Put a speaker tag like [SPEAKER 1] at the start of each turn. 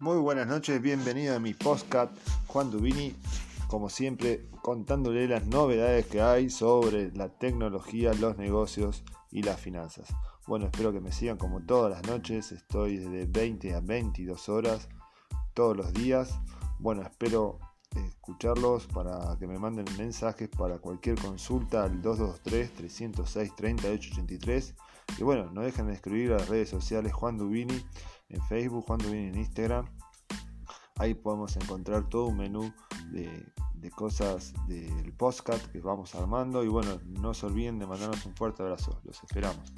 [SPEAKER 1] Muy buenas noches, bienvenido a mi podcast Juan Dubini, como siempre contándole las novedades que hay sobre la tecnología, los negocios y las finanzas. Bueno, espero que me sigan como todas las noches, estoy desde 20 a 22 horas todos los días. Bueno, espero escucharlos para que me manden mensajes para cualquier consulta al 223-306-3883. Y bueno, no dejen de escribir a las redes sociales Juan Dubini en Facebook, Juan Dubini en Instagram. Ahí podemos encontrar todo un menú de, de cosas del podcast que vamos armando. Y bueno, no se olviden de mandarnos un fuerte abrazo. Los esperamos.